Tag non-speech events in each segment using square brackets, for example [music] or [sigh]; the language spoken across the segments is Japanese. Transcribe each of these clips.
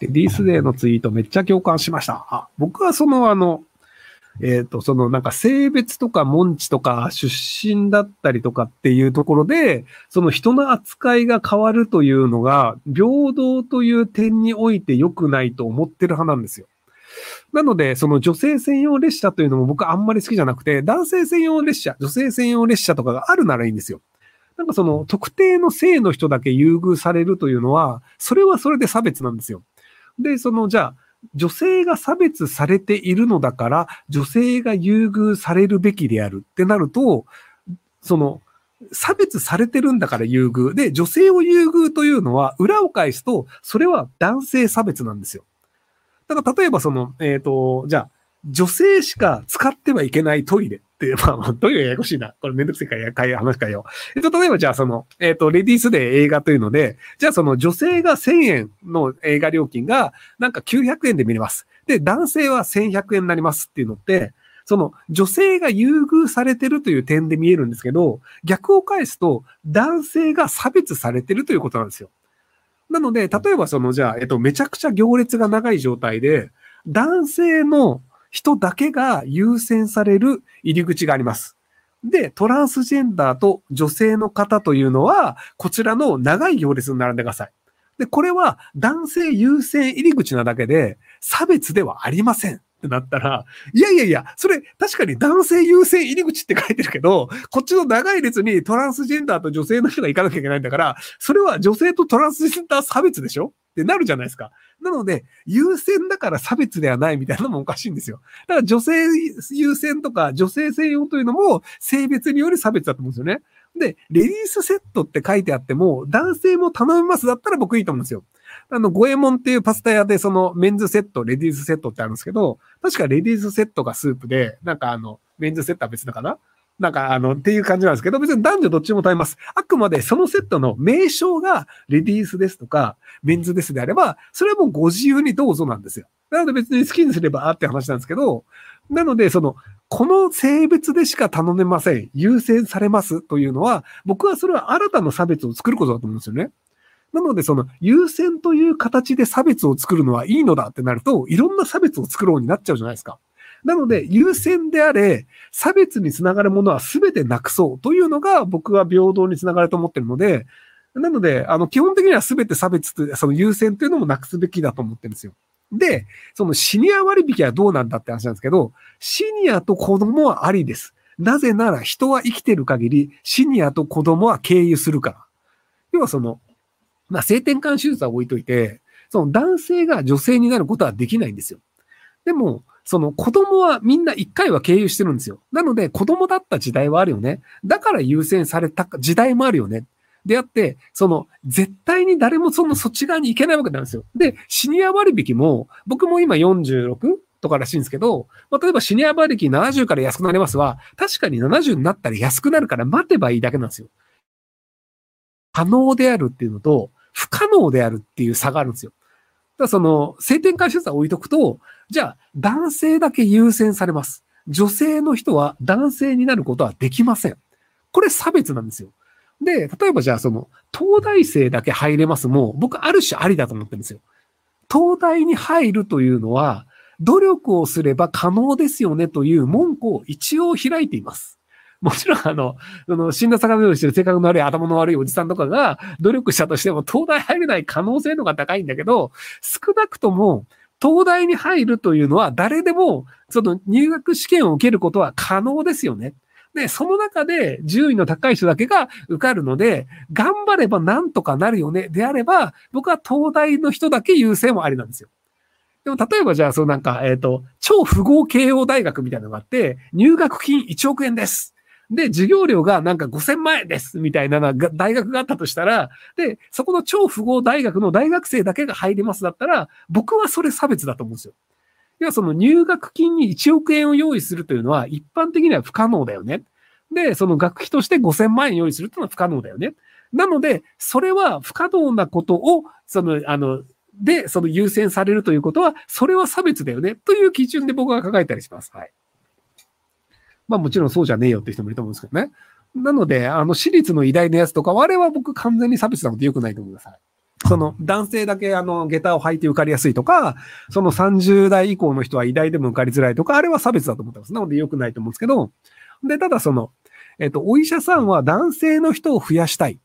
レディースデーのツイートめっちゃ共感しました。あ、僕はそのあの、えっ、と、そのなんか性別とか門地とか出身だったりとかっていうところで、その人の扱いが変わるというのが、平等という点において良くないと思ってる派なんですよ。なので、その女性専用列車というのも僕あんまり好きじゃなくて、男性専用列車、女性専用列車とかがあるならいいんですよ。なんかその特定の性の人だけ優遇されるというのは、それはそれで差別なんですよ。で、そのじゃあ、女性が差別されているのだから、女性が優遇されるべきであるってなると、その、差別されてるんだから優遇。で、女性を優遇というのは、裏を返すと、それは男性差別なんですよ。だから例えばその、えっ、ー、と、じゃあ、女性しか使ってはいけないトイレって、[laughs] まあ、トイレややこしいな。これめんどくせえからや、かい話かよ。えっと、例えばじゃあその、えっ、ー、と、レディースで映画というので、じゃあその女性が1000円の映画料金がなんか900円で見れます。で、男性は1100円になりますっていうのって、その女性が優遇されてるという点で見えるんですけど、逆を返すと男性が差別されてるということなんですよ。なので、例えばその、じゃあ、えっと、めちゃくちゃ行列が長い状態で、男性の人だけが優先される入り口があります。で、トランスジェンダーと女性の方というのは、こちらの長い行列に並んでください。で、これは男性優先入り口なだけで、差別ではありません。ってなったら、いやいやいや、それ確かに男性優先入り口って書いてるけど、こっちの長い列にトランスジェンダーと女性の人が行かなきゃいけないんだから、それは女性とトランスジェンダー差別でしょ？ってなるじゃないですか。なので、優先だから差別ではないみたいなのもおかしいんですよ。だから女性優先とか女性専用というのも性別による差別だと思うんですよね。で、レディースセットって書いてあっても、男性も頼みますだったら僕いいと思うんですよ。あの、五右衛門っていうパスタ屋でそのメンズセット、レディースセットってあるんですけど、確かレディースセットがスープで、なんかあの、メンズセットは別だかな？なんかあの、っていう感じなんですけど、別に男女どっちも食べます。あくまでそのセットの名称がレディースですとか、メンズですであれば、それはもうご自由にどうぞなんですよ。なので別に好きにすればあって話なんですけど、なのでその、この性別でしか頼めません。優先されますというのは、僕はそれは新たな差別を作ることだと思うんですよね。なので、その優先という形で差別を作るのはいいのだってなると、いろんな差別を作ろうになっちゃうじゃないですか。なので、優先であれ、差別につながるものは全てなくそうというのが僕は平等につながると思ってるので、なので、あの、基本的には全て差別と、その優先というのもなくすべきだと思ってるんですよ。で、そのシニア割引はどうなんだって話なんですけど、シニアと子供はありです。なぜなら人は生きてる限り、シニアと子供は経由するから。要はその、まあ、性転換手術は置いといて、その男性が女性になることはできないんですよ。でも、その子供はみんな一回は経由してるんですよ。なので子供だった時代はあるよね。だから優先された時代もあるよね。であって、その絶対に誰もそのそっち側に行けないわけなんですよ。で、シニア割引も、僕も今 46? とからしいんですけど、まあ、例えばシニア割引70から安くなりますは、確かに70になったら安くなるから待てばいいだけなんですよ。可能であるっていうのと、不可能であるっていう差があるんですよ。だからその、性転換手術は置いとくと、じゃあ、男性だけ優先されます。女性の人は男性になることはできません。これ差別なんですよ。で、例えばじゃあその、東大生だけ入れますも、僕ある種ありだと思ってるんですよ。東大に入るというのは、努力をすれば可能ですよねという文句を一応開いています。もちろん、あの、その、死んだ魚のようにしてる性格の悪い頭の悪いおじさんとかが努力したとしても、東大入れない可能性のが高いんだけど、少なくとも、東大に入るというのは誰でも、その入学試験を受けることは可能ですよね。で、その中で順位の高い人だけが受かるので、頑張ればなんとかなるよね。であれば、僕は東大の人だけ優先もありなんですよ。でも、例えばじゃあ、そうなんか、えっ、と、超富豪慶応大学みたいなのがあって、入学金1億円です。で、授業料がなんか5000万円ですみたいな大学があったとしたら、で、そこの超富豪大学の大学生だけが入りますだったら、僕はそれ差別だと思うんですよ。要はその入学金に1億円を用意するというのは一般的には不可能だよね。で、その学費として5000万円用意するというのは不可能だよね。なので、それは不可能なことを、その、あの、で、その優先されるということは、それは差別だよね。という基準で僕は考えたりします。はい。まあもちろんそうじゃねえよって人もいると思うんですけどね。なので、あの、私立の偉大なやつとか、あれは僕完全に差別なので良くないと思います。はい [laughs] その男性だけあの下駄を履いて受かりやすいとか、その30代以降の人は偉大でも受かりづらいとか、あれは差別だと思ってます。なので良くないと思うんですけど、で、ただその、えっと、お医者さんは男性の人を増やしたい。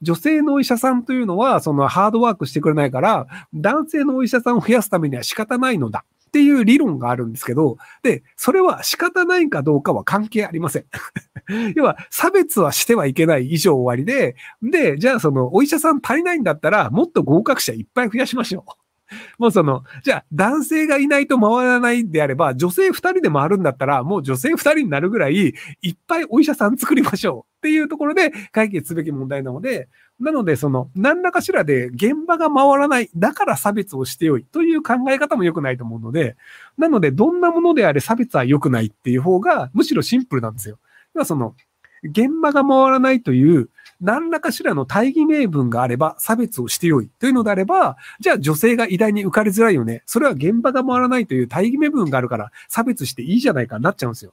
女性のお医者さんというのは、そのハードワークしてくれないから、男性のお医者さんを増やすためには仕方ないのだ。っていう理論があるんですけど、で、それは仕方ないかどうかは関係ありません。[laughs] 要は、差別はしてはいけない以上終わりで、で、じゃあその、お医者さん足りないんだったら、もっと合格者いっぱい増やしましょう。[laughs] もうその、じゃあ男性がいないと回らないんであれば、女性二人で回るんだったら、もう女性二人になるぐらい、いっぱいお医者さん作りましょうっていうところで解決すべき問題なので、なので、その、何らかしらで現場が回らない、だから差別をしてよいという考え方も良くないと思うので、なので、どんなものであれ差別は良くないっていう方が、むしろシンプルなんですよ。要はその、現場が回らないという、何らかしらの大義名分があれば差別をしてよいというのであれば、じゃあ女性が偉大に受かりづらいよね。それは現場が回らないという大義名分があるから差別していいじゃないかなっちゃうんですよ。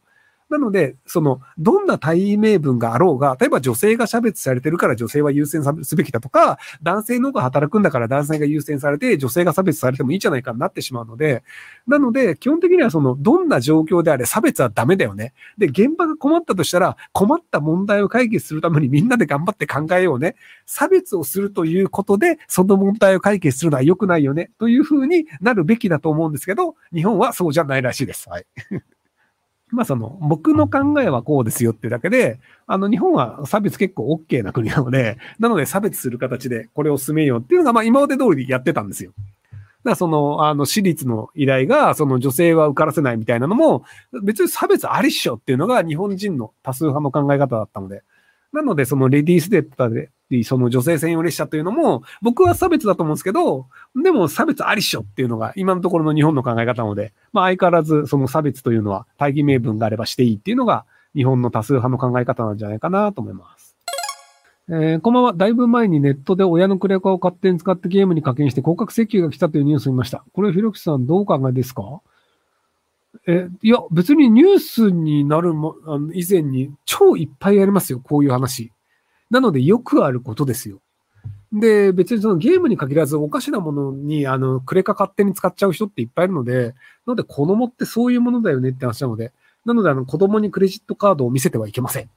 なので、その、どんな対名分があろうが、例えば女性が差別されてるから女性は優先すべきだとか、男性の方が働くんだから男性が優先されて、女性が差別されてもいいじゃないかになってしまうので、なので、基本的にはその、どんな状況であれ差別はダメだよね。で、現場が困ったとしたら、困った問題を解決するためにみんなで頑張って考えようね。差別をするということで、その問題を解決するのは良くないよね。というふうになるべきだと思うんですけど、日本はそうじゃないらしいです。はい。まあその、僕の考えはこうですよってだけで、あの、日本は差別結構 OK な国なので、なので差別する形でこれを進めようっていうのが、まあ今まで通りやってたんですよ。だからその、あの、私立の依頼が、その女性は受からせないみたいなのも、別に差別ありっしょっていうのが日本人の多数派の考え方だったので、なので、そのレディースデッタで、その女性専用列車というのも、僕は差別だと思うんですけど、でも差別ありっしょっていうのが今のところの日本の考え方なので、まあ相変わらずその差別というのは大義名分があればしていいっていうのが日本の多数派の考え方なんじゃないかなと思います。えー、こんばんは。だいぶ前にネットで親のクレカを勝手に使ってゲームに課金して広告請求が来たというニュースを見ました。これ、ひろきさんどうお考えですか？え、いや、別にニュースになるも、あの以前に超いっぱいありますよ、こういう話。なので、よくあることですよ。で、別にそのゲームに限らずおかしなものに、あの、クレカ勝手に使っちゃう人っていっぱいいるので、なので子供ってそういうものだよねって話なので、なので、あの、子供にクレジットカードを見せてはいけません。